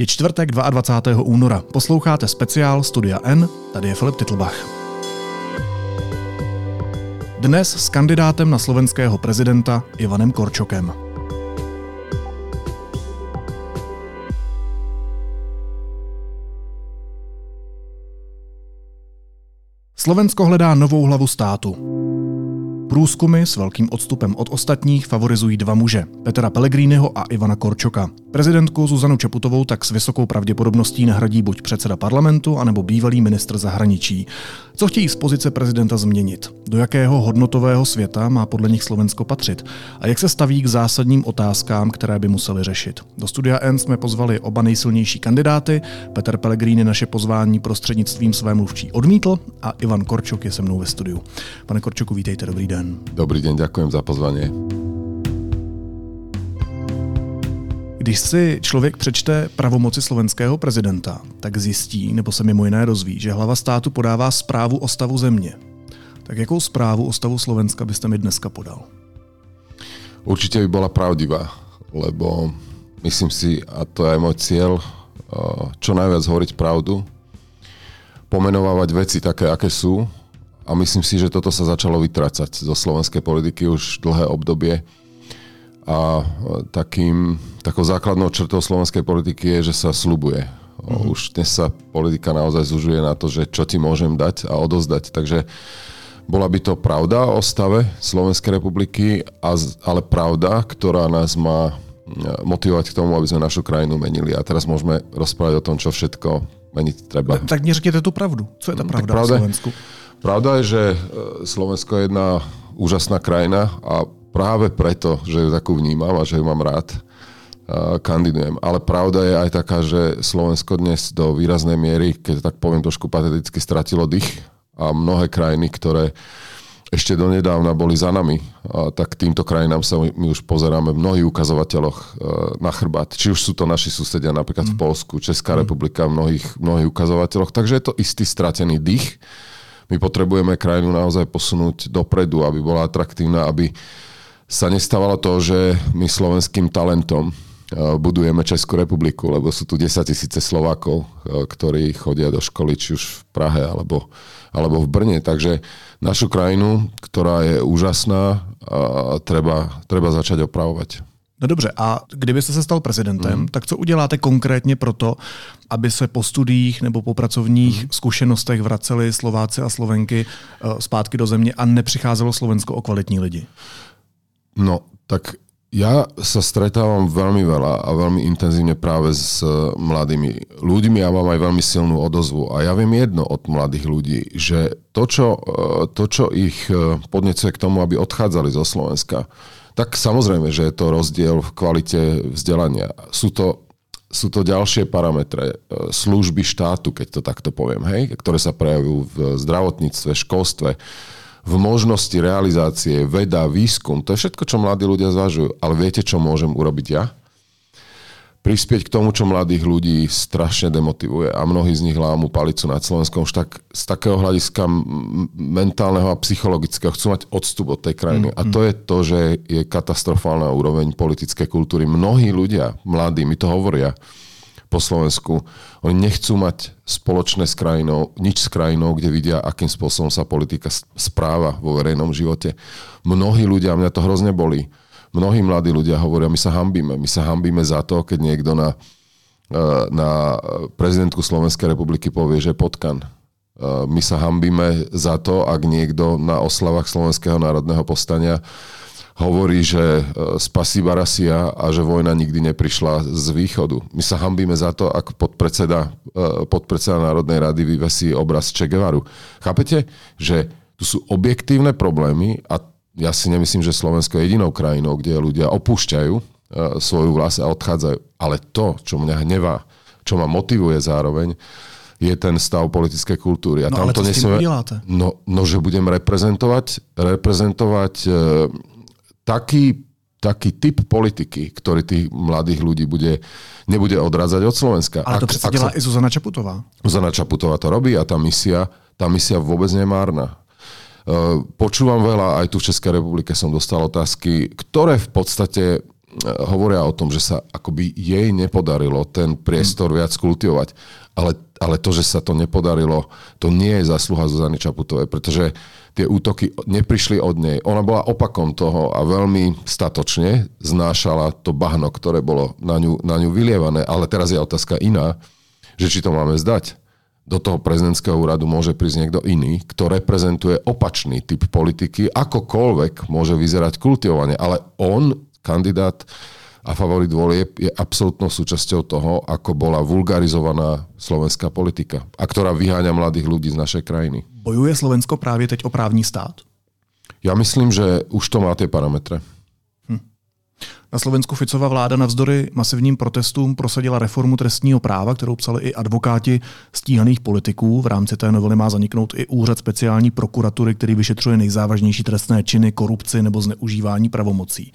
Je čtvrtek 22. února. Posloucháte speciál Studia N, tady je Filip Titlbach. Dnes s kandidátem na slovenského prezidenta Ivanem Korčokem. Slovensko hledá novou hlavu státu. Průzkumy s velkým odstupem od ostatních favorizují dva muže, Petra Pellegriniho a Ivana Korčoka. Prezidentku Zuzanu Čaputovou tak s vysokou pravděpodobností nahradí buď předseda parlamentu, anebo bývalý ministr zahraničí. Co chtějí z pozice prezidenta změnit? Do jakého hodnotového světa má podle nich Slovensko patřit? A jak se staví k zásadním otázkám, které by museli řešit? Do studia N jsme pozvali oba nejsilnější kandidáty. Petr Pellegrini naše pozvání prostřednictvím své mluvčí odmítl a Ivan Korčok je se mnou ve studiu. Pane Korčoku, vítejte, dobrý den. Dobrý den, ďakujem za pozvání. Když si člověk přečte pravomoci slovenského prezidenta, tak zjistí, nebo se mimo jiné dozví, že hlava státu podává zprávu o stavu země. Tak jakou zprávu o stavu Slovenska byste mi dneska podal? Určite by bola pravdivá, lebo myslím si, a to je aj môj cieľ, čo najviac hovoriť pravdu, pomenovávať veci také, aké sú a myslím si, že toto sa začalo vytrácať zo slovenskej politiky už dlhé obdobie a takým, takou základnou črtou slovenskej politiky je, že sa slubuje. Mm-hmm. Už dnes sa politika naozaj zužuje na to, že čo ti môžem dať a odozdať. Takže bola by to pravda o stave Slovenskej republiky, ale pravda, ktorá nás má e, motivovať k tomu, aby sme našu krajinu menili. A teraz môžeme rozprávať o tom, čo všetko meniť treba. Tak neřekněte tu pravdu. Co je ta pravda pravda, o Slovensku? Pravda je, že e, Slovensko je jedna úžasná krajina a práve preto, že ju takú vnímam a že ju mám rád, kandidujem. Ale pravda je aj taká, že Slovensko dnes do výraznej miery, keď tak poviem trošku pateticky, stratilo dých a mnohé krajiny, ktoré ešte donedávna boli za nami, a tak týmto krajinám sa my už pozeráme v mnohých ukazovateľoch e, na chrbát. Či už sú to naši susedia napríklad v mm. Polsku, Česká mm. republika v mnohých, mnohých ukazovateľoch. Takže je to istý stratený dých. My potrebujeme krajinu naozaj posunúť dopredu, aby bola atraktívna, aby sa nestávalo to, že my slovenským talentom eh, budujeme Českú republiku, lebo sú tu 10 tisíce Slovákov, eh, ktorí chodia do školy, či už v Prahe alebo, alebo v Brne. Takže našu krajinu, ktorá je úžasná, treba, treba začať opravovať. No dobře, a kdybyste se stal prezidentem, mm. tak co uděláte konkrétně pro to, aby se po studiích nebo po pracovních mm. zkušenostech vraceli Slováci a Slovenky eh, zpátky do země a nepřicházelo Slovensko o kvalitní lidi? No, tak ja sa stretávam veľmi veľa a veľmi intenzívne práve s e, mladými ľuďmi a mám aj veľmi silnú odozvu. A ja viem jedno od mladých ľudí, že to, čo, e, to, čo ich podnecuje k tomu, aby odchádzali zo Slovenska, tak samozrejme, že je to rozdiel v kvalite vzdelania. Sú to, sú to ďalšie parametre služby štátu, keď to takto poviem, hej, ktoré sa prejavujú v zdravotníctve, školstve, v možnosti realizácie, veda, výskum, to je všetko, čo mladí ľudia zvažujú. Ale viete, čo môžem urobiť ja? Prispieť k tomu, čo mladých ľudí strašne demotivuje a mnohí z nich lámu palicu nad Slovenskom už tak, z takého hľadiska mentálneho a psychologického chcú mať odstup od tej krajiny. Mm, a to je to, že je katastrofálna úroveň politickej kultúry. Mnohí ľudia, mladí, mi to hovoria, po Slovensku. Oni nechcú mať spoločné s krajinou, nič s krajinou, kde vidia, akým spôsobom sa politika správa vo verejnom živote. Mnohí ľudia, mňa to hrozne bolí, mnohí mladí ľudia hovoria, my sa hambíme. My sa hambíme za to, keď niekto na, eh, na prezidentku Slovenskej republiky povie, že potkan. Eh, my sa hambíme za to, ak niekto na oslavách Slovenského národného povstania hovorí, že e, spasí Barasia a že vojna nikdy neprišla z východu. My sa hambíme za to, ak podpredseda, e, podpredseda Národnej rady vyvesí obraz Che Guevaru. Chápete, že tu sú objektívne problémy a ja si nemyslím, že Slovensko je jedinou krajinou, kde ľudia opúšťajú e, svoju vlast a odchádzajú. Ale to, čo mňa hnevá, čo ma motivuje zároveň, je ten stav politickej kultúry. A no ale to tým no, no, že budem reprezentovať, reprezentovať taký, taký typ politiky, ktorý tých mladých ľudí bude, nebude odrádzať od Slovenska. Ale to ak, sa, i Zuzana Čaputová. Zuzana Čaputová to robí a tá misia, tá misia vôbec nemárna. E, počúvam veľa, aj tu v Českej republike som dostal otázky, ktoré v podstate hovoria o tom, že sa akoby jej nepodarilo ten priestor viac kultivovať. Ale, ale to, že sa to nepodarilo, to nie je zasluha Zuzany Čaputovej, pretože tie útoky neprišli od nej. Ona bola opakom toho a veľmi statočne znášala to bahno, ktoré bolo na ňu, na ňu vylievané. Ale teraz je otázka iná, že či to máme zdať do toho prezidentského úradu môže prísť niekto iný, kto reprezentuje opačný typ politiky, akokoľvek môže vyzerať kultivovanie, ale on, kandidát a favorit volieb, je absolútnou súčasťou toho, ako bola vulgarizovaná slovenská politika a ktorá vyháňa mladých ľudí z našej krajiny. Bojuje Slovensko právě teď o právní stát? Ja myslím, že už to má tie parametre. Na Slovensku Ficova vláda navzdory masivním protestům prosadila reformu trestního práva, kterou psali i advokáti stíhaných politiků. V rámci té novely má zaniknout i úřad speciální prokuratury, který vyšetřuje nejzávažnější trestné činy, korupci nebo zneužívání pravomocí.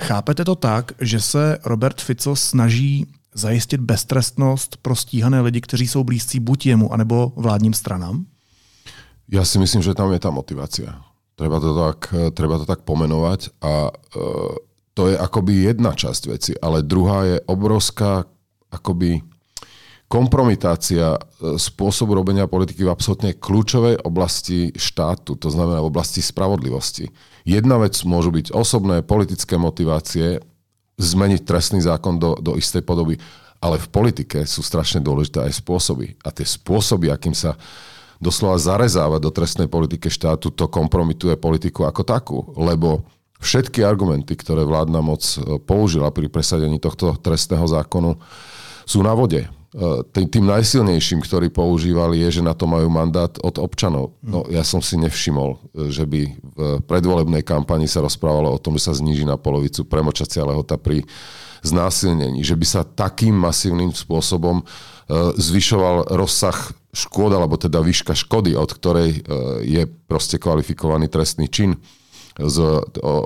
Chápete to tak, že se Robert Fico snaží zajistit beztrestnost pro stíhané lidi, kteří jsou blízcí buď jemu, anebo vládním stranám? Ja si myslím, že tam je tá motivácia. Treba to tak, treba to tak pomenovať a e, to je akoby jedna časť veci, ale druhá je obrovská akoby kompromitácia e, spôsobu robenia politiky v absolútne kľúčovej oblasti štátu, to znamená v oblasti spravodlivosti. Jedna vec môžu byť osobné politické motivácie, zmeniť trestný zákon do, do istej podoby, ale v politike sú strašne dôležité aj spôsoby. A tie spôsoby, akým sa doslova zarezáva do trestnej politike štátu, to kompromituje politiku ako takú. Lebo Všetky argumenty, ktoré vládna moc e, použila pri presadení tohto trestného zákonu, sú na vode. E, tým najsilnejším, ktorý používali, je, že na to majú mandát od občanov. No, ja som si nevšimol, e, že by v predvolebnej kampani sa rozprávalo o tom, že sa zníži na polovicu premočacia lehota pri znásilnení, že by sa takým masívnym spôsobom zvyšoval rozsah škôd, alebo teda výška škody, od ktorej je proste kvalifikovaný trestný čin s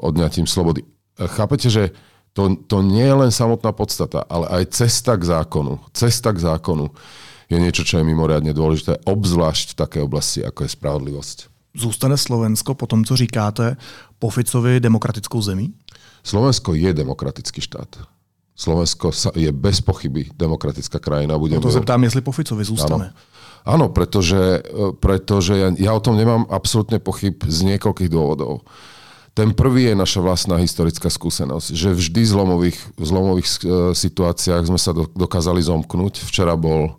odňatím slobody. Chápete, že to, to nie je len samotná podstata, ale aj cesta k zákonu. Cesta k zákonu je niečo, čo je mimoriadne dôležité, obzvlášť v také oblasti, ako je spravodlivosť. Zůstane Slovensko po tom, co říkáte, po Ficovi demokratickou zemí? Slovensko je demokratický štát. Slovensko je bez pochyby demokratická krajina. Budem no to sa ptám, jestli po Ficovi zůstane. Áno. Áno, pretože, pretože ja, ja o tom nemám absolútne pochyb z niekoľkých dôvodov. Ten prvý je naša vlastná historická skúsenosť, že vždy v zlomových, v zlomových e, situáciách sme sa dokázali zomknúť. Včera, bol,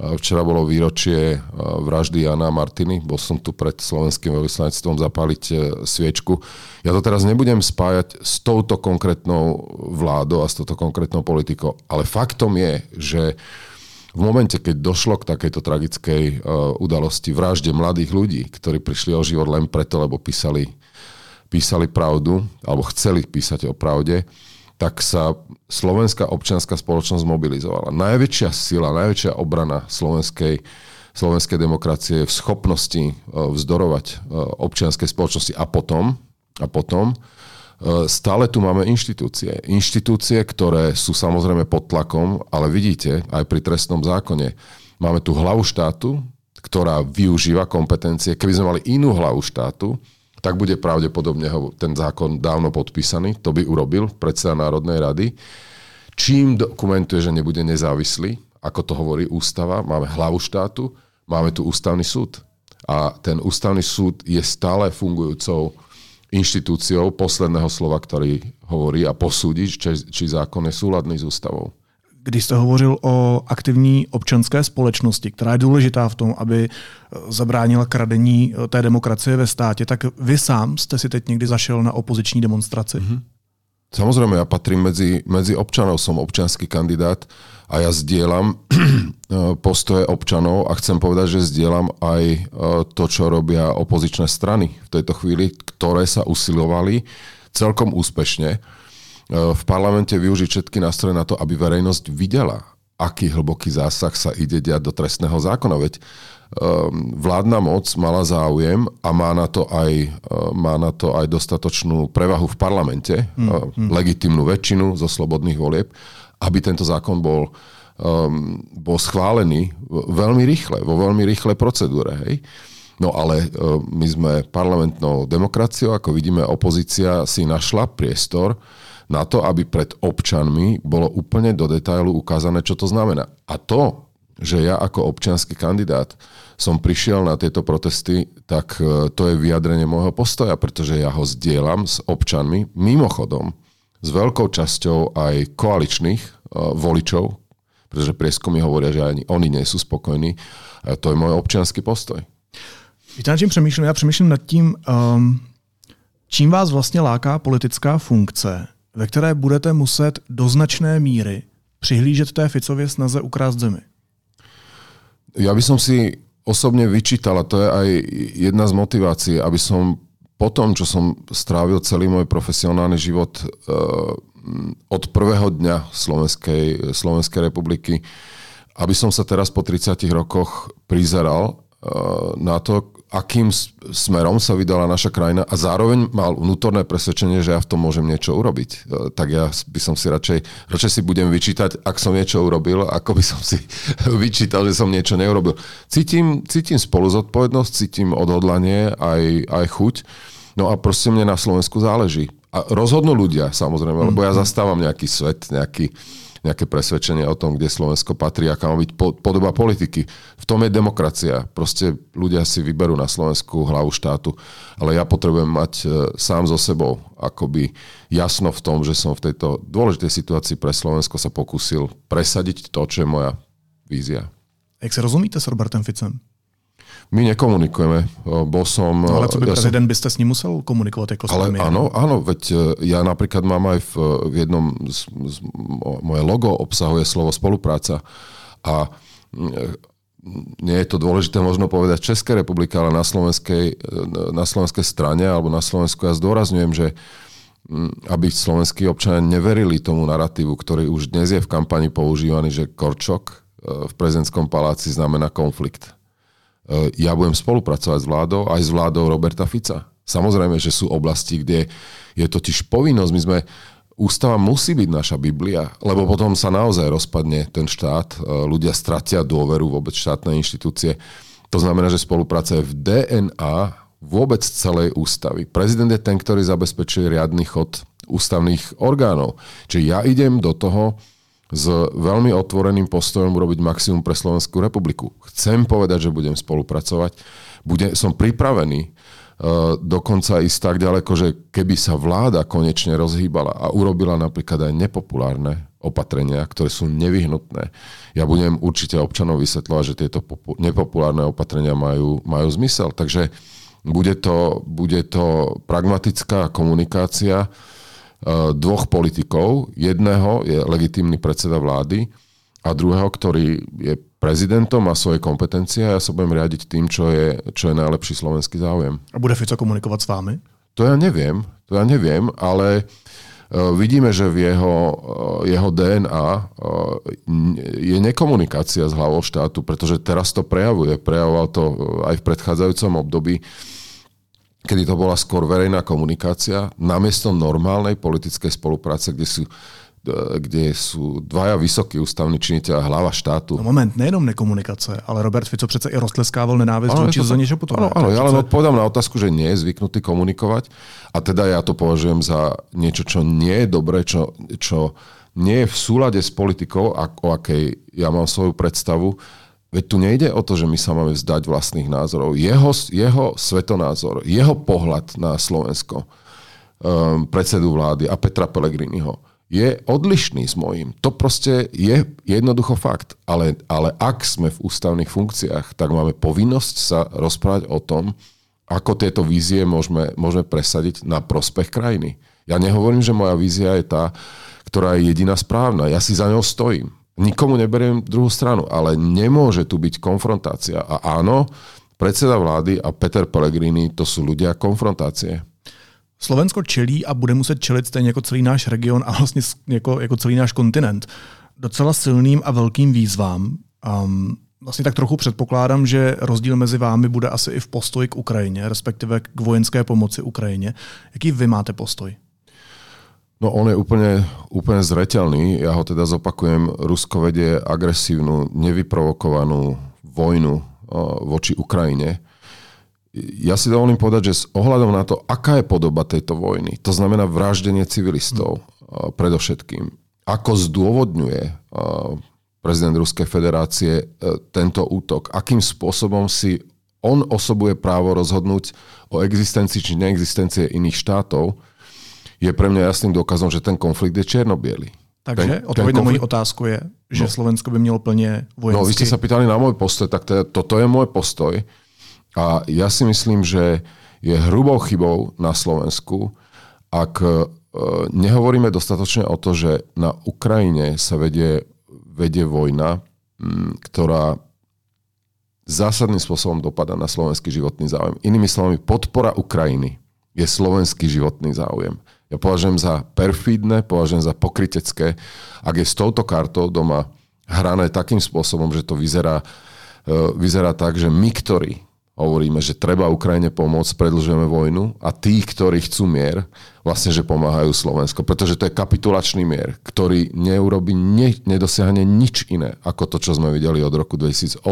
e, včera bolo výročie e, vraždy Jana Martiny. Bol som tu pred slovenským veľvyslanectvom zapáliť sviečku. Ja to teraz nebudem spájať s touto konkrétnou vládou a s touto konkrétnou politikou, ale faktom je, že v momente, keď došlo k takejto tragickej udalosti, vražde mladých ľudí, ktorí prišli o život len preto, lebo písali písali pravdu, alebo chceli písať o pravde, tak sa slovenská občianská spoločnosť mobilizovala. Najväčšia sila, najväčšia obrana slovenskej, slovenskej demokracie v schopnosti e, vzdorovať e, občianskej spoločnosti a potom, a potom e, stále tu máme inštitúcie. Inštitúcie, ktoré sú samozrejme pod tlakom, ale vidíte, aj pri trestnom zákone máme tu hlavu štátu, ktorá využíva kompetencie. Keby sme mali inú hlavu štátu, tak bude pravdepodobne ten zákon dávno podpísaný. To by urobil predseda Národnej rady. Čím dokumentuje, že nebude nezávislý, ako to hovorí ústava, máme hlavu štátu, máme tu ústavný súd. A ten ústavný súd je stále fungujúcou inštitúciou posledného slova, ktorý hovorí a posúdi, či, či zákon je súladný s ústavou. Když jste hovořil o aktivní občanské společnosti, která je důležitá v tom, aby eh, zabránila kradení eh, té demokracie ve státě, tak vy sám jste si teď někdy zašel na opoziční demonstraci? Mm-hmm. Samozrejme, ja patrím medzi, medzi občanov, som občianský kandidát a ja zdieľam eh, postoje občanov a chcem povedať, že zdieľam aj to, čo robia opozičné strany v tejto chvíli, ktoré sa usilovali celkom úspešne v parlamente využiť všetky nástroje na to, aby verejnosť videla, aký hlboký zásah sa ide diať do trestného zákona. Veď um, vládna moc mala záujem a má na to aj, uh, má na to aj dostatočnú prevahu v parlamente, mm, mm. legitimnú väčšinu zo slobodných volieb, aby tento zákon bol, um, bol schválený veľmi rýchle, vo veľmi rýchlej procedúre. Hej? No ale uh, my sme parlamentnou demokraciou, ako vidíme, opozícia si našla priestor na to, aby pred občanmi bolo úplne do detailu ukázané, čo to znamená. A to, že ja ako občianský kandidát som prišiel na tieto protesty, tak e, to je vyjadrenie môjho postoja, pretože ja ho zdieľam s občanmi, mimochodom, s veľkou časťou aj koaličných uh, voličov, pretože prieskumy hovoria, že ani oni nie sú spokojní. A to je môj občianský postoj. Víte, na čím přemýšlím? Já přemýšlím nad tím, um, čím vás vlastně láká politická funkce, ve které budete muset do značné míry přihlížet té Ficově snaze ukrást zemi. Ja by som si osobne vyčítal, a to je aj jedna z motivácií, aby som po tom, čo som strávil celý môj profesionálny život uh, od prvého dňa Slovenskej, Slovenskej republiky, aby som sa teraz po 30 rokoch prizeral uh, na to, akým smerom sa vydala naša krajina a zároveň mal vnútorné presvedčenie, že ja v tom môžem niečo urobiť. E, tak ja by som si radšej, radšej si budem vyčítať, ak som niečo urobil, ako by som si vyčítal, že som niečo neurobil. Cítim, cítim spolu zodpovednosť, cítim odhodlanie, aj, aj chuť. No a proste mne na Slovensku záleží. A rozhodnú ľudia, samozrejme, lebo ja mhm. zastávam nejaký svet, nejaký, nejaké presvedčenie o tom, kde Slovensko patrí, aká má byť podoba politiky. V tom je demokracia. Proste ľudia si vyberú na Slovensku hlavu štátu, ale ja potrebujem mať e, sám so sebou akoby jasno v tom, že som v tejto dôležitej situácii pre Slovensko sa pokúsil presadiť to, čo je moja vízia. Jak sa rozumíte s Robertem Ficem? My nekomunikujeme. Bol som... No, ale co by ja prezident som... byste s ním musel komunikovať ako Ale áno, áno, veď e, ja napríklad mám aj v, v jednom, z, z, moje logo obsahuje slovo spolupráca a e, nie je to dôležité možno povedať Českej republike, ale na slovenskej, e, na slovenskej strane alebo na Slovensku ja zdôrazňujem, že aby slovenskí občania neverili tomu narratívu, ktorý už dnes je v kampani používaný, že Korčok v prezidentskom paláci znamená konflikt. Eh, ja budem spolupracovať s vládou, aj s vládou Roberta Fica. Samozrejme, že sú oblasti, kde je totiž povinnosť. My sme, ústava musí byť naša Biblia, lebo potom sa naozaj rozpadne ten štát, eh, ľudia stratia dôveru vôbec štátne inštitúcie. To znamená, že spolupráca je v DNA vôbec celej ústavy. Prezident je ten, ktorý zabezpečuje riadny chod ústavných orgánov. Čiže ja idem do toho, s veľmi otvoreným postojom urobiť maximum pre Slovenskú republiku. Chcem povedať, že budem spolupracovať. Bude, som pripravený uh, dokonca ísť tak ďaleko, že keby sa vláda konečne rozhýbala a urobila napríklad aj nepopulárne opatrenia, ktoré sú nevyhnutné. Ja budem určite občanov vysvetľovať, že tieto popu- nepopulárne opatrenia majú, majú zmysel. Takže bude to, bude to pragmatická komunikácia, dvoch politikov. Jedného je legitímny predseda vlády a druhého, ktorý je prezidentom, má svoje kompetencie a ja sa budem riadiť tým, čo je, čo je najlepší slovenský záujem. A bude Fico komunikovať s vámi? To ja neviem, to ja neviem, ale uh, vidíme, že v jeho, uh, jeho DNA je nekomunikácia s hlavou štátu, pretože teraz to prejavuje. Prejavoval to aj v predchádzajúcom období kedy to bola skôr verejná komunikácia, namiesto normálnej politickej spolupráce, kde sú e, kde sú dvaja vysokí ústavní činiteľ a hlava štátu. No moment, nejenom nekomunikace, ale Robert Fico přece i roztleskával nenávist vůči Zuzane Čaputovej. Áno, áno, ja len odpovedám na otázku, že nie je zvyknutý komunikovať a teda ja to považujem za niečo, čo nie je dobré, čo, čo nie je v súlade s politikou, o akej ja mám svoju predstavu Veď tu nejde o to, že my sa máme vzdať vlastných názorov. Jeho, jeho svetonázor, jeho pohľad na Slovensko, um, predsedu vlády a Petra Pellegriniho, je odlišný s mojím. To proste je jednoducho fakt. Ale, ale ak sme v ústavných funkciách, tak máme povinnosť sa rozprávať o tom, ako tieto vízie môžeme, môžeme presadiť na prospech krajiny. Ja nehovorím, že moja vízia je tá, ktorá je jediná správna. Ja si za ňou stojím. Nikomu neberiem druhú stranu, ale nemôže tu byť konfrontácia. A áno, predseda vlády a Peter Pellegrini to sú ľudia konfrontácie. Slovensko čelí a bude muset čelit stejně jako celý náš region a vlastně jako, jako celý náš kontinent docela silným a velkým výzvám. Um, vlastně tak trochu předpokládám, že rozdíl mezi vámi bude asi i v postoji k Ukrajině, respektive k vojenské pomoci Ukrajině. Jaký vy máte postoj? No on je úplne, úplne zreteľný. Ja ho teda zopakujem. Rusko vedie agresívnu, nevyprovokovanú vojnu voči Ukrajine. Ja si dovolím povedať, že s ohľadom na to, aká je podoba tejto vojny, to znamená vraždenie civilistov, predovšetkým, ako zdôvodňuje prezident Ruskej federácie tento útok, akým spôsobom si on osobuje právo rozhodnúť o existencii či neexistencie iných štátov, je pre mňa jasným dôkazom, že ten konflikt je čierno-biely. Takže odpoveď na moji otázku je, že no, Slovensko by mělo plně vojenský... No, vy ste sa pýtali na môj postoj, tak to, toto je môj postoj. A ja si myslím, že je hrubou chybou na Slovensku, ak e, nehovoríme dostatočne o to, že na Ukrajine sa vedie, vedie vojna, ktorá zásadným spôsobom dopada na slovenský životný záujem. Inými slovami, podpora Ukrajiny je slovenský životný záujem. Ja považujem za perfídne, považujem za pokrytecké, ak je s touto kartou doma hrané takým spôsobom, že to vyzerá, e, vyzerá tak, že my, ktorí hovoríme, že treba Ukrajine pomôcť, predlžujeme vojnu a tí, ktorí chcú mier, vlastne, že pomáhajú Slovensko. Pretože to je kapitulačný mier, ktorý neurobi, ne, nedosiahne nič iné ako to, čo sme videli od roku 2008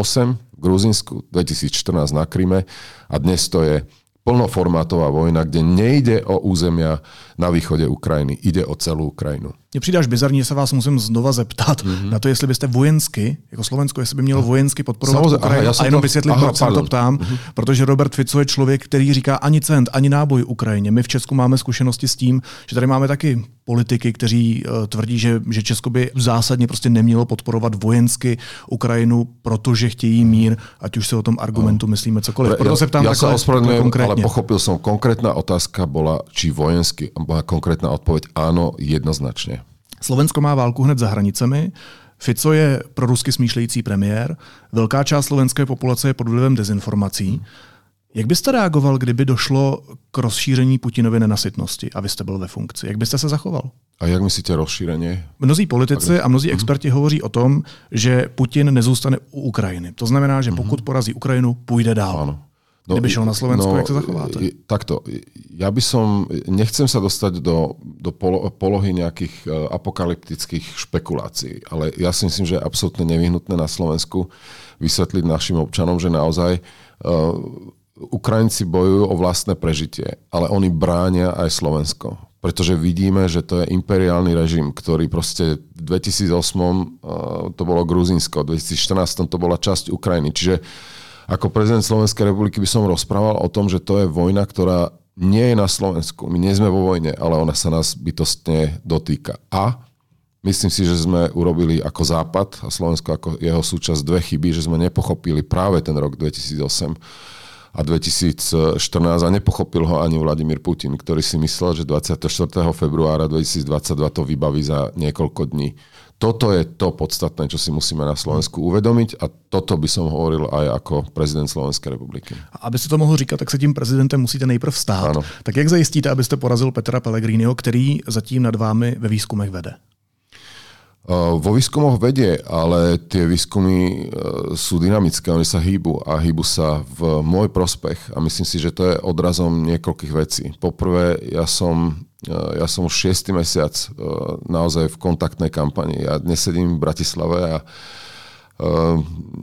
v Gruzinsku, 2014 na Kryme a dnes to je plnoformátová vojna, kde nejde o územia na východe Ukrajiny, ide o celú Ukrajinu. Mně přijde až bizarní, že se vás musím znova zeptat mm-hmm. na to, jestli byste vojensky, jako Slovensko, jestli by mělo vojensky podporovat Samozřejmě, Ukrajinu. Aha, a jenom to, vysvětlit, proč se to ptám, mm-hmm. protože Robert Fico je člověk, který říká ani cent, ani náboj Ukrajině. My v Česku máme zkušenosti s tím, že tady máme taky politiky, kteří uh, tvrdí, že, že Česko by zásadně prostě nemělo podporovat vojensky Ukrajinu, protože chtějí mír, ať už se o tom argumentu no. myslíme cokoliv. Proto se ptám ja takhle, sa ale pochopil som, konkrétna otázka bola, či vojensky, bola konkrétna odpoveď áno, jednoznačne. Slovensko má válku hned za hranicemi. Fico je pro rusky smýšlející premiér. Velká část slovenské populace je pod vlivem dezinformací. Jak byste reagoval, kdyby došlo k rozšíření Putinovy nenasytnosti a vy jste byl ve funkci? Jak byste se zachoval? A jak myslíte rozšíření? Mnozí politici a mnozí experti hovoří o tom, že Putin nezůstane u Ukrajiny. To znamená, že pokud mhm. porazí Ukrajinu, půjde dál. Ano. No, Kdyby šiel na Slovensko, no, jak sa zachováte? Takto, ja by som, nechcem sa dostať do, do polohy nejakých e, apokalyptických špekulácií, ale ja si myslím, že je absolútne nevyhnutné na Slovensku vysvetliť našim občanom, že naozaj uh, Ukrajinci bojujú o vlastné prežitie, ale oni bránia aj Slovensko. Pretože vidíme, že to je imperiálny režim, ktorý proste v 2008 uh, to bolo Gruzinsko, v 2014 to bola časť Ukrajiny. Čiže ako prezident Slovenskej republiky by som rozprával o tom, že to je vojna, ktorá nie je na Slovensku. My nie sme vo vojne, ale ona sa nás bytostne dotýka. A myslím si, že sme urobili ako Západ a Slovensko ako jeho súčasť dve chyby, že sme nepochopili práve ten rok 2008 a 2014 a nepochopil ho ani Vladimír Putin, ktorý si myslel, že 24. februára 2022 to vybaví za niekoľko dní. Toto je to podstatné, čo si musíme na Slovensku uvedomiť a toto by som hovoril aj ako prezident Slovenskej republiky. A aby to mohl říkat, tak se tím prezidentem musíte nejprv stát. Ano. Tak jak zajistíte, abyste porazil Petra Pellegriniho, který zatím nad vámi ve výzkumech vede? Vo výskumoch vedie, ale tie výskumy e, sú dynamické, oni sa hýbu a hýbu sa v môj prospech a myslím si, že to je odrazom niekoľkých vecí. Poprvé, ja som, e, ja som už šiestý mesiac naozaj v kontaktnej kampani. Ja dnes sedím v Bratislave a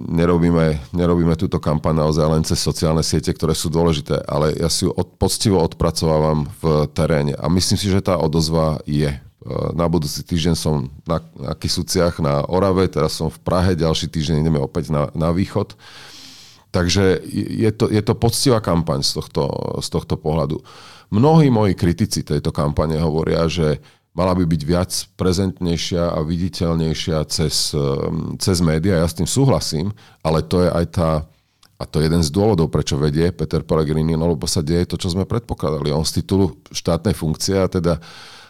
nerobíme, nerobíme túto kampaň naozaj len cez sociálne siete, ktoré sú dôležité, ale ja si ju od, poctivo odpracovávam v teréne a myslím si, že tá odozva je Eh, na budúci týždeň som na, na Kisuciach na Orave, teraz som v Prahe, ďalší týždeň ideme opäť na, na východ. Takže je to, je to poctivá kampaň z tohto, z tohto pohľadu. Mnohí moji kritici tejto kampane hovoria, že mala by byť viac prezentnejšia a viditeľnejšia cez, eh, cez médiá. Ja s tým súhlasím, ale to je aj tá, a to je jeden z dôvodov, prečo vedie Peter Pellegrini, no lebo sa deje to, čo sme predpokladali. On z titulu štátnej funkcie a teda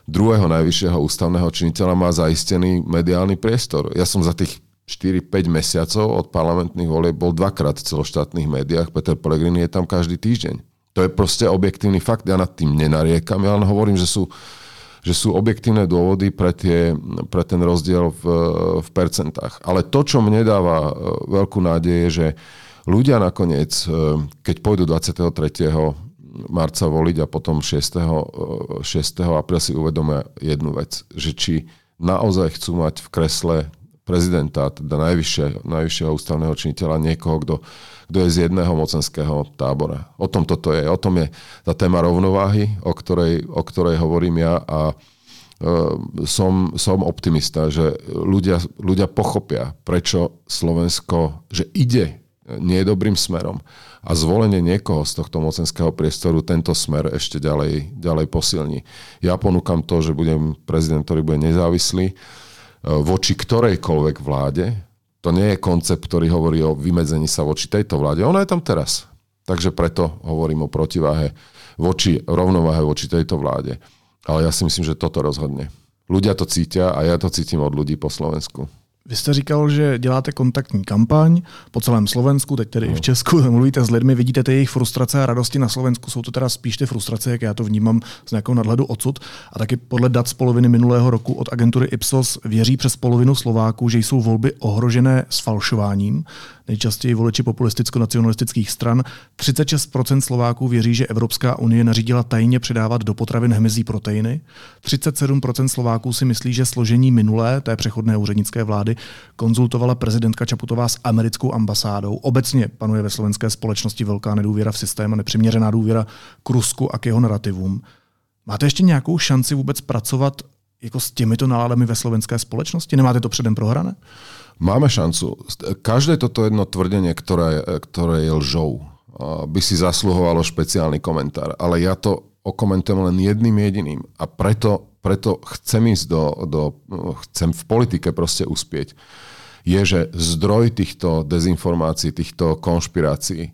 druhého najvyššieho ústavného činiteľa má zaistený mediálny priestor. Ja som za tých 4-5 mesiacov od parlamentných volieb bol dvakrát v celoštátnych médiách. Peter Pellegrini je tam každý týždeň. To je proste objektívny fakt. Ja nad tým nenariekam. Ja len hovorím, že sú, že sú objektívne dôvody pre, tie, pre ten rozdiel v, v percentách. Ale to, čo mne dáva e, veľkú nádej, je, že ľudia nakoniec, e, keď pôjdu 23 marca voliť a potom 6. 6. apríla si uvedomia jednu vec, že či naozaj chcú mať v kresle prezidenta, teda najvyššie, najvyššieho ústavného činiteľa, niekoho, kto, kto je z jedného mocenského tábora. O tom toto je. O tom je tá téma rovnováhy, o ktorej, o ktorej hovorím ja a som, som optimista, že ľudia, ľudia pochopia, prečo Slovensko, že ide nie dobrým smerom a zvolenie niekoho z tohto mocenského priestoru tento smer ešte ďalej, ďalej posilní. Ja ponúkam to, že budem prezident, ktorý bude nezávislý e, voči ktorejkoľvek vláde. To nie je koncept, ktorý hovorí o vymedzení sa voči tejto vláde. Ona je tam teraz. Takže preto hovorím o protiváhe voči rovnováhe voči tejto vláde. Ale ja si myslím, že toto rozhodne. Ľudia to cítia a ja to cítim od ľudí po Slovensku. Vy jste říkal, že děláte kontaktní kampaň po celém Slovensku, teď tedy no. i v no. Česku, mluvíte s lidmi, vidíte ty jejich frustrace a radosti na Slovensku. Jsou to teda spíš ty frustrace, jak já to vnímám z nějakého nadhledu odsud. A taky podle dat z poloviny minulého roku od agentury Ipsos věří přes polovinu Slováků, že jsou volby ohrožené s falšováním nejčastěji voliči populisticko-nacionalistických stran. 36% Slováků věří, že Evropská unie nařídila tajně předávat do potravin hmyzí proteiny. 37% Slováků si myslí, že složení minulé, té přechodné úřednické vlády, konzultovala prezidentka Čaputová s americkou ambasádou. Obecně panuje ve slovenské společnosti velká nedůvěra v systém a nepřiměřená důvěra k Rusku a k jeho narrativům. Máte ještě nějakou šanci vůbec pracovat jako s těmito náladami ve slovenské společnosti? Nemáte to předem prohrané? Máme šancu. Každé toto jedno tvrdenie, ktoré, ktoré je lžou, by si zasluhovalo špeciálny komentár. Ale ja to okomentujem len jedným jediným. A preto, preto chcem ísť do, do... Chcem v politike proste uspieť. Je, že zdroj týchto dezinformácií, týchto konšpirácií,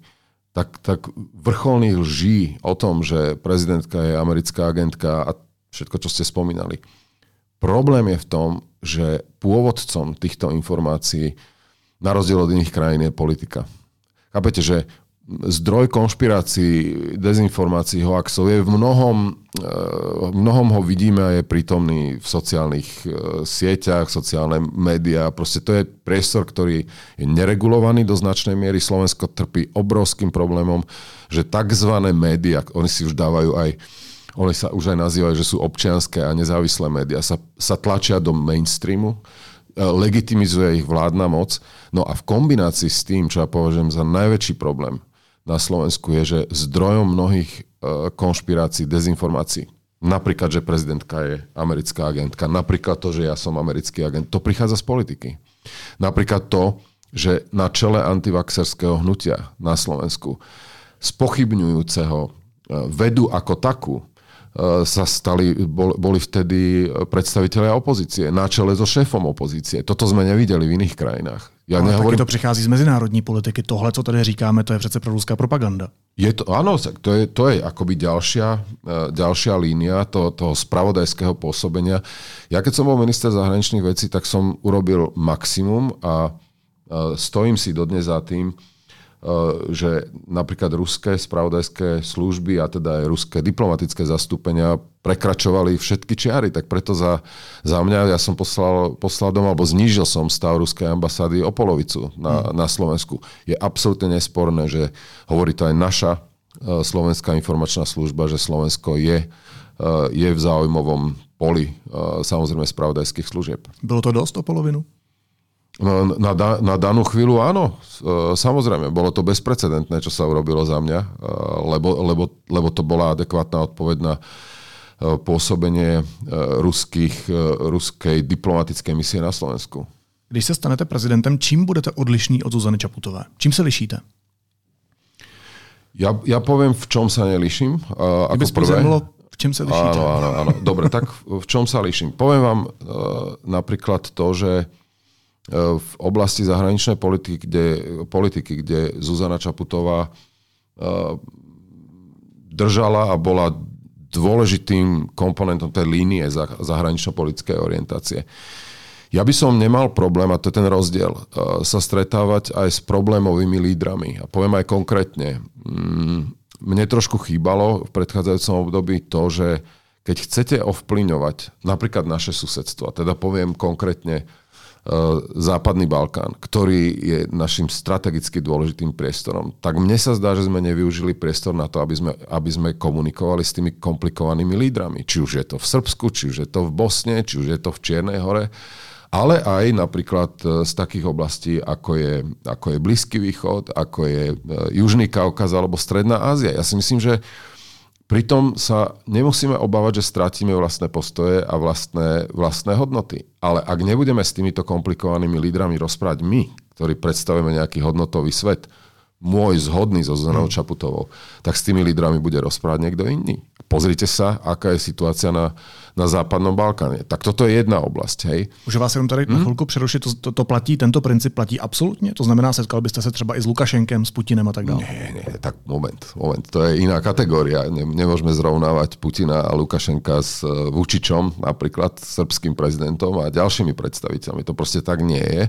tak, tak vrcholných lží o tom, že prezidentka je americká agentka a všetko, čo ste spomínali. Problém je v tom, že pôvodcom týchto informácií na rozdiel od iných krajín je politika. Chápete, že zdroj konšpirácií, dezinformácií, hoaxov je v mnohom, v mnohom ho vidíme a je prítomný v sociálnych e, sieťach, sociálne médiá. Proste to je priestor, ktorý je neregulovaný do značnej miery. Slovensko trpí obrovským problémom, že tzv. médiá, oni si už dávajú aj oni sa už aj nazývajú, že sú občianské a nezávislé médiá, sa, sa tlačia do mainstreamu, e, legitimizuje ich vládna moc. No a v kombinácii s tým, čo ja považujem za najväčší problém na Slovensku, je, že zdrojom mnohých e, konšpirácií, dezinformácií, napríklad, že prezidentka je americká agentka, napríklad to, že ja som americký agent, to prichádza z politiky. Napríklad to, že na čele antivaxerského hnutia na Slovensku, spochybňujúceho e, vedu ako takú, sa stali, boli vtedy predstavitelia opozície, na čele so šéfom opozície. Toto sme nevideli v iných krajinách. Ja Ale nehovorím... taky to přichází z mezinárodní politiky. Tohle, co tady říkáme, to je přece pro ruská propaganda. Je to, áno, to je, to je akoby ďalšia, e, ďalšia línia toho, toho spravodajského pôsobenia. Ja keď som bol minister zahraničných vecí, tak som urobil maximum a e, stojím si dodnes za tým, že napríklad ruské spravodajské služby a teda aj ruské diplomatické zastúpenia prekračovali všetky čiary, tak preto za, za mňa ja som poslal, poslal dom alebo znížil som stav ruskej ambasády o polovicu na, hmm. na Slovensku. Je absolútne nesporné, že hovorí to aj naša uh, slovenská informačná služba, že Slovensko je, uh, je v záujmovom poli samozrejme spravodajských služieb. Bylo to dosť o polovinu? No, na, na, na danú chvíľu áno, e, samozrejme, bolo to bezprecedentné, čo sa urobilo za mňa, e, lebo, lebo, lebo to bola adekvátna odpoveď na e, pôsobenie ruských, ruskej diplomatické misie na Slovensku. Když se stanete prezidentem, čím budete odlišný od Zuzany Čaputové? Čím se lišíte? Ja, ja poviem, v čom sa neliším. Uh, ako prvé. V čom sa lišíte? Áno, áno, áno. Dobre, tak v čom sa liším? Poviem vám uh, napríklad to, že v oblasti zahraničnej politiky, kde, politiky, kde Zuzana Čaputová eh, držala a bola dôležitým komponentom tej línie zahranično-politickej orientácie. Ja by som nemal problém, a to je ten rozdiel, eh, sa stretávať aj s problémovými lídrami. A poviem aj konkrétne. Mm, mne trošku chýbalo v predchádzajúcom období to, že keď chcete ovplyňovať napríklad naše susedstvo, teda poviem konkrétne E, Západný Balkán, ktorý je našim strategicky dôležitým priestorom, tak mne sa zdá, že sme nevyužili priestor na to, aby sme, aby sme komunikovali s tými komplikovanými lídrami. Či už je to v Srbsku, či už je to v Bosne, či už je to v Čiernej hore, ale aj napríklad e, z takých oblastí, ako je, ako je Blízky východ, ako je e, Južný Kaukaz alebo Stredná Ázia. Ja si myslím, že Pritom sa nemusíme obávať, že stratíme vlastné postoje a vlastné, vlastné hodnoty. Ale ak nebudeme s týmito komplikovanými lídrami rozprávať my, ktorí predstavujeme nejaký hodnotový svet, môj zhodný so Zuzanou hmm. Čaputovou, tak s tými lídrami bude rozprávať niekto iný. Pozrite sa, aká je situácia na, na západnom Balkáne. Tak toto je jedna oblasť. Hej. Už vás jenom tady hmm? na chvilku přerušit, to, to, to platí, tento princip platí absolutně? To znamená, setkal byste se třeba i s Lukašenkem, s Putinem a tak dále? Nie, nie, tak moment, moment, to je iná kategória. Ne, nemôžeme zrovnávať Putina a Lukašenka s e, Vučičom, napríklad srbským prezidentom a ďalšími predstaviteľmi. To proste tak nie je.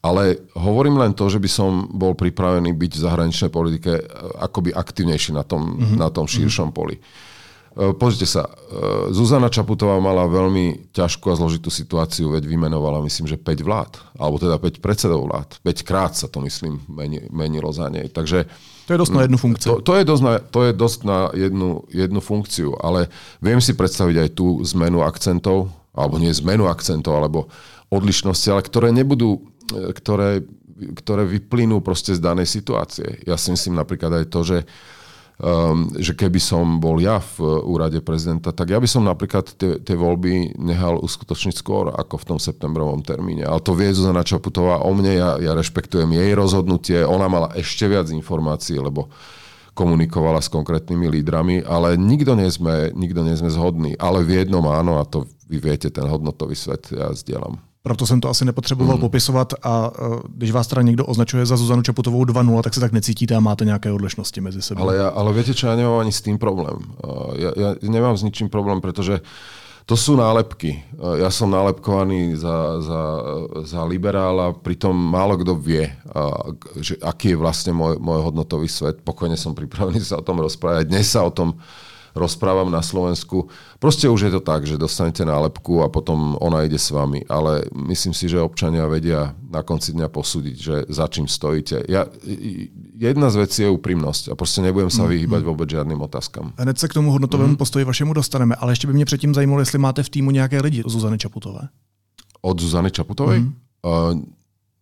Ale hovorím len to, že by som bol pripravený byť v zahraničnej politike e, akoby aktívnejší na tom, mm-hmm. na tom širšom poli. E, pozrite sa, e, Zuzana Čaputová mala veľmi ťažkú a zložitú situáciu, veď vymenovala myslím, že 5 vlád, alebo teda 5 predsedov vlád. 5 krát sa to myslím menilo za nej. Takže to je dosť na jednu funkciu. To, to, je, dosť na, to je dosť na jednu, jednu funkciu, ale viem si predstaviť aj tú zmenu akcentov, alebo nie zmenu akcentov, alebo odlišnosti, ale ktoré nebudú ktoré, ktoré vyplynú proste z danej situácie. Ja si myslím napríklad aj to, že Um, že keby som bol ja v úrade prezidenta, tak ja by som napríklad tie, tie voľby nehal uskutočniť skôr ako v tom septembrovom termíne. Ale to vie Zuzana Čaputová o mne, ja, ja rešpektujem jej rozhodnutie, ona mala ešte viac informácií, lebo komunikovala s konkrétnymi lídrami, ale nikto nie sme, nikto nie sme zhodní. Ale v jednom áno, a to vy viete, ten hodnotový svet ja zdieľam. Proto jsem to asi nepotřeboval mm. popisovat a uh, když vás teda někdo označuje za Zuzanu Čaputovou 2.0, tak se tak necítíte a máte nějaké odlišnosti mezi sebou. Ale, ja, ale viete čo, ja nemám ani s tým problém. Uh, ja, ja nemám s ničím problém, pretože to sú nálepky. Uh, ja som nálepkovaný za, za, za liberála, pritom málo kto vie, že aký je vlastne môj, môj hodnotový svet. Pokojne som pripravený sa o tom rozprávať. Dnes sa o tom rozprávam na Slovensku. Proste už je to tak, že dostanete nálepku a potom ona ide s vami. Ale myslím si, že občania vedia na konci dňa posúdiť, že za čím stojíte. Ja, jedna z vecí je úprimnosť a proste nebudem sa mhm, vyhýbať mhm. vôbec žiadnym otázkam. Hned se k tomu hodnotovému mm. postoji vašemu dostaneme, ale ještě by mě předtím zajímalo, jestli máte v týmu nějaké lidi od Zuzany Čaputové. Od Zuzany Čaputovej? Mm. Uh,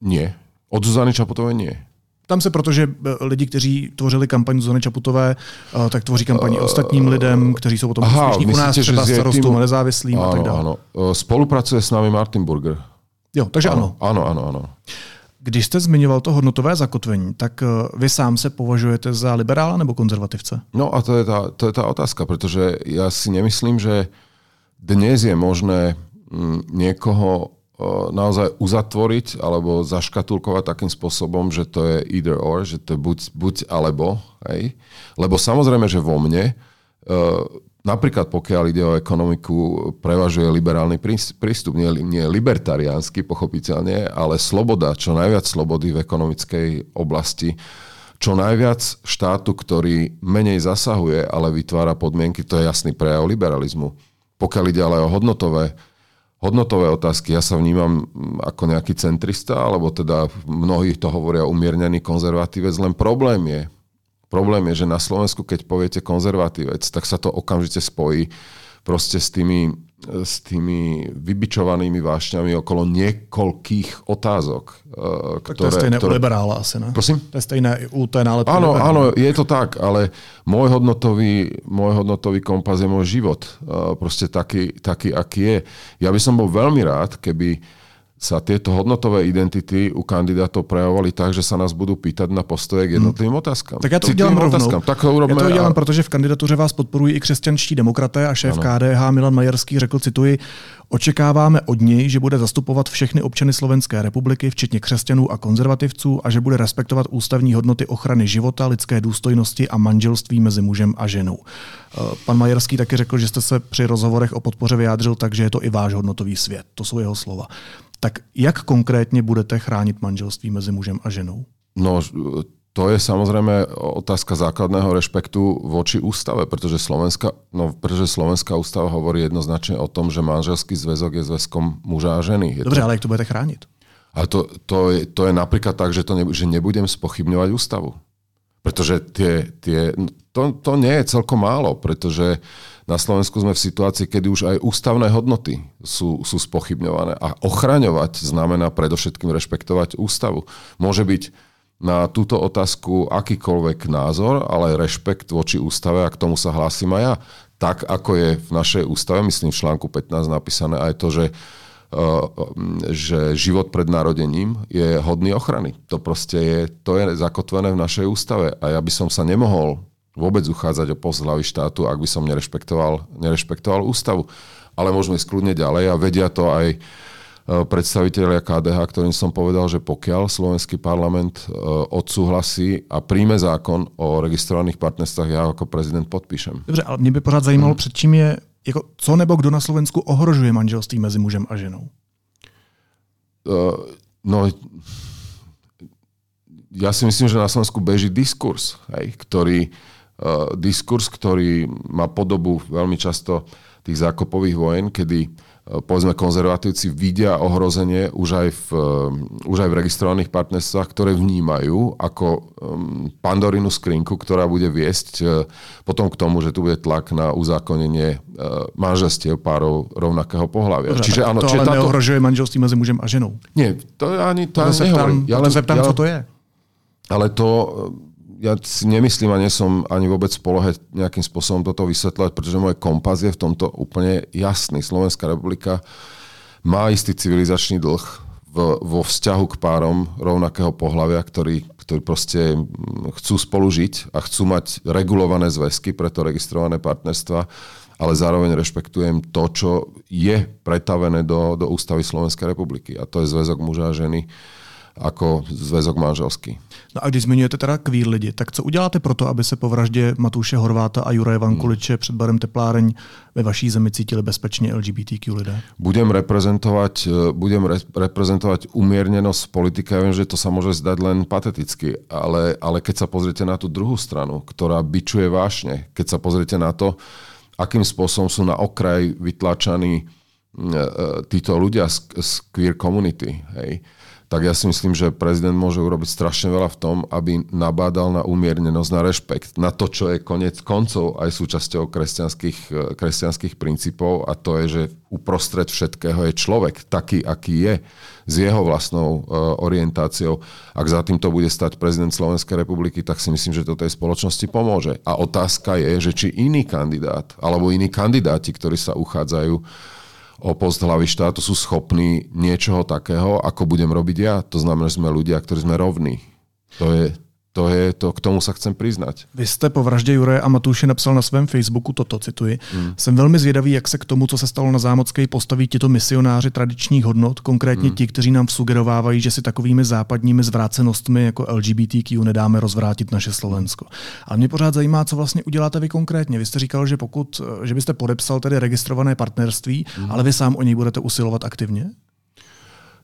nie. Od Zuzany Čaputovej nie. Tam se, protože eh, lidi, kteří tvořili kampaň Zony Čaputové, eh, tak tvoří kampaň uh, ostatním lidem, kteří jsou potom aha, úspěšní u nás, třeba starostům a nezávislým ano, a tak dále. Ano. Spolupracuje s námi Martin Burger. Jo, takže ano. Ano, ano, ano. Když jste zmiňoval to hodnotové zakotvení, tak vy sám se považujete za liberála nebo konzervativce? No a to je tá, to je tá otázka, pretože ja si nemyslím, že dnes je možné mm, niekoho naozaj uzatvoriť alebo zaškatulkovať takým spôsobom, že to je either or, že to je buď, buď alebo. Hej? Lebo samozrejme, že vo mne, napríklad pokiaľ ide o ekonomiku, prevažuje liberálny prístup. Nie, nie libertariánsky, pochopiteľne, ale sloboda, čo najviac slobody v ekonomickej oblasti, čo najviac štátu, ktorý menej zasahuje, ale vytvára podmienky, to je jasný prejav liberalizmu. Pokiaľ ide ale o hodnotové hodnotové otázky. Ja sa vnímam ako nejaký centrista, alebo teda mnohí to hovoria umiernený konzervatívec, len problém je, problém je, že na Slovensku, keď poviete konzervatívec, tak sa to okamžite spojí proste s tými s tými vybičovanými vášňami okolo niekoľkých otázok. Ktoré, tak to je stejné ktoré... u liberála asi, ne? Prosím? To je stejné u té nálepky. Áno, áno, je to tak, ale môj hodnotový, môj hodnotový kompas je môj život. Proste taký, taký, aký je. Ja by som bol veľmi rád, keby sa tieto hodnotové identity u kandidátov prejavovali tak, že sa nás budú pýtať na postoje k jednotlivým otázkám. Tak já to udělám rovnou. Otázkám. Tak to urobme, já to udělám, a... protože v kandidatuře vás podporují i křesťanští demokraté a šéf ano. KDH Milan Majerský řekl, cituji, Očekáváme od něj, že bude zastupovat všechny občany Slovenské republiky, včetně křesťanů a konzervativců, a že bude respektovat ústavní hodnoty ochrany života, lidské důstojnosti a manželství mezi mužem a ženou. Eh, pan Majerský taky řekl, že jste se při rozhovorech o podpoře vyjádřil tak, že je to i váš hodnotový svět. To jsou jeho slova. Tak jak konkrétne budete chrániť manželství mezi mužem a ženou? No, to je samozrejme otázka základného rešpektu voči ústave, pretože Slovenská, no, pretože Slovenská ústava hovorí jednoznačne o tom, že manželský zväzok je zväzkom muža a ženy. Je Dobre, to... ale jak to budete chrániť? Ale to, to, je, to je napríklad tak, že, to ne, že nebudem spochybňovať ústavu. Pretože tie, tie, to, to nie je celkom málo, pretože na Slovensku sme v situácii, kedy už aj ústavné hodnoty sú, sú spochybňované. A ochraňovať znamená predovšetkým rešpektovať ústavu. Môže byť na túto otázku akýkoľvek názor, ale rešpekt voči ústave a k tomu sa hlásim aj ja. Tak, ako je v našej ústave, myslím v článku 15 napísané aj to, že uh, že život pred narodením je hodný ochrany. To proste je, to je zakotvené v našej ústave a ja by som sa nemohol vôbec uchádzať o post hlavy štátu, ak by som nerešpektoval, nerešpektoval ústavu. Ale môžeme ísť kľudne ďalej a vedia to aj E, predstaviteľia KDH, ktorým som povedal, že pokiaľ slovenský parlament e, odsúhlasí a príjme zákon o registrovaných partnerstvách, ja ako prezident podpíšem. Dobře, ale mě by pořád zajímalo, hmm. před čím je, jako, co nebo kdo na Slovensku ohrožuje manželství mezi mužem a ženou? Uh, no, ja si myslím, že na Slovensku beží diskurs, hej, ktorý, uh, diskurs, ktorý má podobu veľmi často tých zákopových vojen, kedy povedzme konzervatívci vidia ohrozenie už aj v, eh, už aj v registrovaných partnerstvách, ktoré vnímajú ako pandorinu skrinku, ktorá bude viesť eh, potom k tomu, že tu bude tlak na uzákonenie eh, manželstiev párov rovnakého pohľavia. Dobre, čiže, áno, to čiže ale táto... neohrožuje manželství mezi mužem a ženou. Nie, to ani to, to ani nehovorím. Ja len zeptám, ja, co to je. Ale to ja si nemyslím a nie som ani vôbec v polohe nejakým spôsobom toto vysvetľovať, pretože môj kompas je v tomto úplne jasný. Slovenská republika má istý civilizačný dlh v, vo vzťahu k párom rovnakého pohľavia, ktorí, ktorí proste chcú spolu žiť a chcú mať regulované zväzky, preto registrované partnerstva, ale zároveň rešpektujem to, čo je pretavené do, do ústavy Slovenskej republiky. A to je zväzok muža a ženy ako zväzok manželský. No a když zmiňujete teda kvír lidi, tak co uděláte pro to, aby se po vraždě Matouše Horváta a Juraje Vankuliče hmm. před barem Tepláreň ve vaší zemi cítili bezpečně LGBTQ lidé? Budem reprezentovať, eh, budem re, reprezentovať umiernenosť politiky. Ja viem, že to sa môže zdať len pateticky, ale, ale keď sa pozriete na tú druhú stranu, ktorá bičuje vášne, keď sa pozriete na to, akým spôsobom sú na okraj vytlačaní eh, eh, títo ľudia z, z queer community, hej, tak ja si myslím, že prezident môže urobiť strašne veľa v tom, aby nabádal na umiernenosť, na rešpekt, na to, čo je konec koncov aj súčasťou kresťanských, eh, kresťanských princípov a to je, že uprostred všetkého je človek taký, aký je, s jeho vlastnou uh, orientáciou. Ak za týmto bude stať prezident Slovenskej republiky, tak si myslím, že to tej spoločnosti pomôže. A otázka je, že či iný kandidát, alebo iní kandidáti, ktorí sa uchádzajú o post hlavy štátu sú schopní niečoho takého, ako budem robiť ja. To znamená, že sme ľudia, ktorí sme rovní. To je, to je to, k tomu sa chcem priznať. Vy jste po vraždě Juraje a Matouše napsal na svém Facebooku toto, cituji. Hmm. Jsem velmi zvědavý, jak se k tomu, co se stalo na Zámocké, postaví tito misionáři tradičních hodnot, konkrétně hmm. ti, kteří nám sugerovávají, že si takovými západními zvrácenostmi jako LGBTQ nedáme rozvrátit naše Slovensko. A mě pořád zajímá, co vlastně uděláte vy konkrétně. Vy jste říkal, že pokud, že byste podepsal tedy registrované partnerství, hmm. ale vy sám o něj budete usilovat aktivně?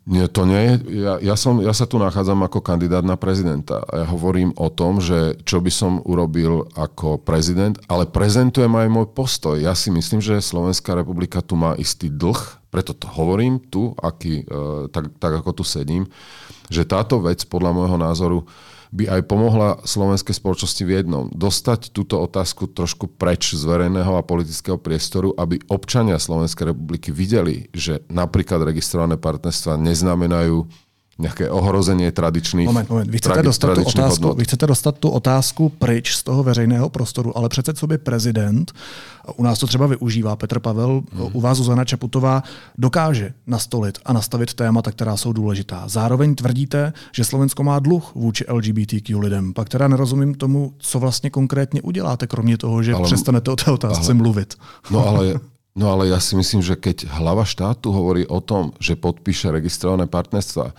Nie, to nie. Ja, ja, som, ja sa tu nachádzam ako kandidát na prezidenta a ja hovorím o tom, že čo by som urobil ako prezident, ale prezentujem aj môj postoj. Ja si myslím, že Slovenská republika tu má istý dlh, preto to hovorím tu, aký, e, tak, tak ako tu sedím, že táto vec podľa môjho názoru by aj pomohla slovenskej spoločnosti v jednom. Dostať túto otázku trošku preč z verejného a politického priestoru, aby občania Slovenskej republiky videli, že napríklad registrované partnerstva neznamenajú nejaké ohrozenie tradičných Moment, moment. Vy chcete, dostat tu otázku, vy chcete dostat tu otázku pryč z toho veřejného prostoru, ale přece co by prezident, u nás to třeba využívá Petr Pavel, hmm. u vás Zuzana Čaputová, dokáže nastolit a nastavit témata, která jsou důležitá. Zároveň tvrdíte, že Slovensko má dluh vůči LGBTQ lidem. Pak teda nerozumím tomu, co vlastně konkrétně uděláte, kromě toho, že ale, přestanete o té otázce ale, mluvit. No ale No ale ja si myslím, že keď hlava štátu hovorí o tom, že podpíše registrované partnerstva,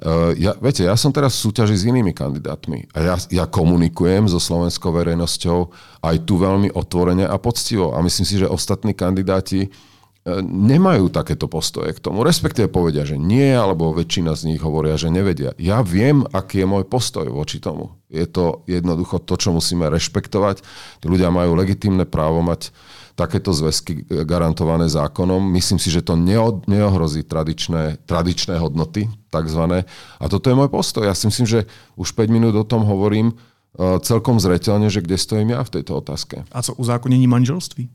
Uh, ja, viete, ja som teraz v súťaži s inými kandidátmi a ja, ja komunikujem so slovenskou verejnosťou aj tu veľmi otvorene a poctivo. A myslím si, že ostatní kandidáti uh, nemajú takéto postoje k tomu. Respektíve povedia, že nie, alebo väčšina z nich hovoria, že nevedia. Ja viem, aký je môj postoj voči tomu. Je to jednoducho to, čo musíme rešpektovať. Tí ľudia majú legitímne právo mať takéto zväzky garantované zákonom. Myslím si, že to neohrozí tradičné, tradičné hodnoty, takzvané. A toto je môj postoj. Ja si myslím, že už 5 minút o tom hovorím uh, celkom zreteľne, že kde stojím ja v tejto otázke. A co uzákonení manželství?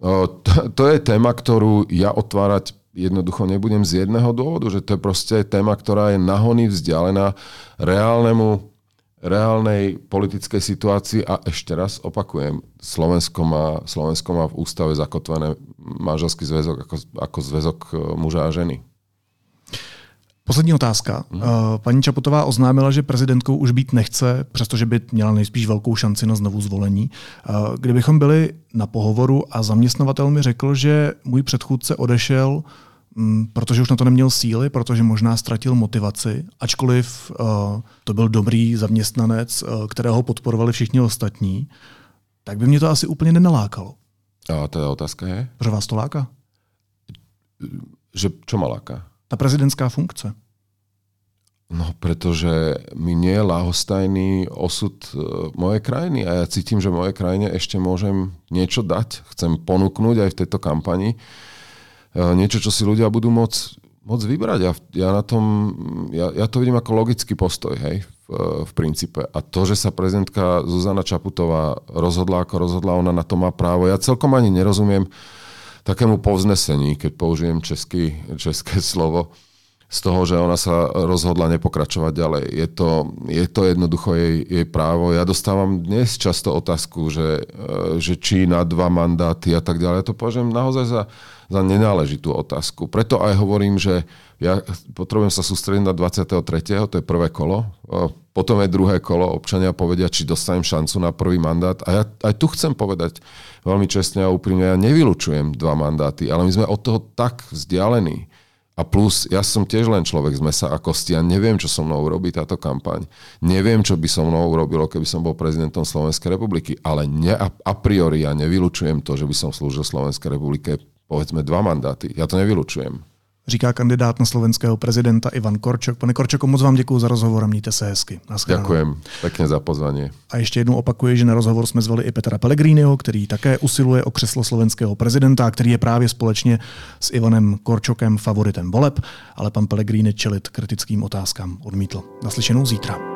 Uh, to, to je téma, ktorú ja otvárať jednoducho nebudem z jedného dôvodu, že to je proste téma, ktorá je nahony vzdialená reálnemu reálnej politickej situácii a ešte raz opakujem, Slovensko má, Slovensko má v ústave zakotvené manželský zväzok ako, ako zväzok e, muža a ženy. Poslední otázka. Hmm. Paní Čaputová oznámila, že prezidentkou už být nechce, přestože by měla nejspíš velkou šanci na znovu zvolení. E, kdybychom byli na pohovoru a zaměstnavatel mi řekl, že můj předchůdce odešel protože už na to neměl síly, protože možná ztratil motivaci, ačkoliv uh, to byl dobrý zaměstnanec, uh, kterého podporovali všichni ostatní, tak by mě to asi úplně nenalákalo. A ta otázka je? Pro vás to láká? Že čo ma láka? Ta prezidentská funkce. No, pretože mi nie je láhostajný osud e, mojej krajiny a ja cítim, že mojej krajine ešte môžem niečo dať. Chcem ponúknuť aj v tejto kampani niečo, čo si ľudia budú môcť, môcť vybrať. Ja, ja, na tom, ja, ja to vidím ako logický postoj, hej, v, v princípe. A to, že sa prezidentka Zuzana Čaputová rozhodla, ako rozhodla, ona na to má právo. Ja celkom ani nerozumiem takému povznesení, keď použijem český, české slovo, z toho, že ona sa rozhodla nepokračovať ďalej. Je to, je to jednoducho jej, jej právo. Ja dostávam dnes často otázku, že, e, že či na dva mandáty a tak ďalej. Ja to považujem naozaj za, za nenáležitú otázku. Preto aj hovorím, že ja potrebujem sa sústrediť na 23. to je prvé kolo. E, potom je druhé kolo. Občania povedia, či dostanem šancu na prvý mandát. A ja aj tu chcem povedať veľmi čestne a úprimne, ja nevylučujem dva mandáty, ale my sme od toho tak vzdialení, a plus, ja som tiež len človek z mesa a kosti a neviem, čo so mnou urobí táto kampaň. Neviem, čo by so mnou urobilo, keby som bol prezidentom Slovenskej republiky, ale ne, a, priori ja nevylučujem to, že by som slúžil Slovenskej republike povedzme dva mandáty. Ja to nevylučujem říká kandidát na slovenského prezidenta Ivan Korčok. Pane Korčoko, moc vám děkuji za rozhovor a mějte se hezky. Ďakujem pekne za pozvanie. A ještě jednou opakuji, že na rozhovor jsme zvali i Petra Pellegriniho, který také usiluje o křeslo slovenského prezidenta, který je právě společně s Ivanem Korčokem favoritem voleb, ale pan Pellegrini čelit kritickým otázkám odmítl. Naslyšenou zítra.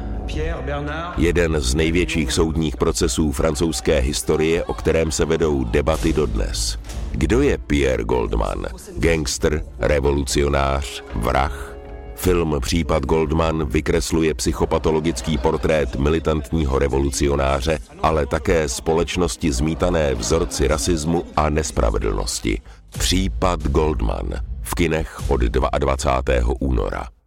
Jeden z největších soudních procesů francouzské historie, o kterém se vedou debaty dodnes. Kdo je Pierre Goldman? Gangster, revolucionář, vrah? Film Případ Goldman vykresluje psychopatologický portrét militantního revolucionáře, ale také společnosti zmítané vzorci rasismu a nespravedlnosti. Případ Goldman v kinech od 22. února.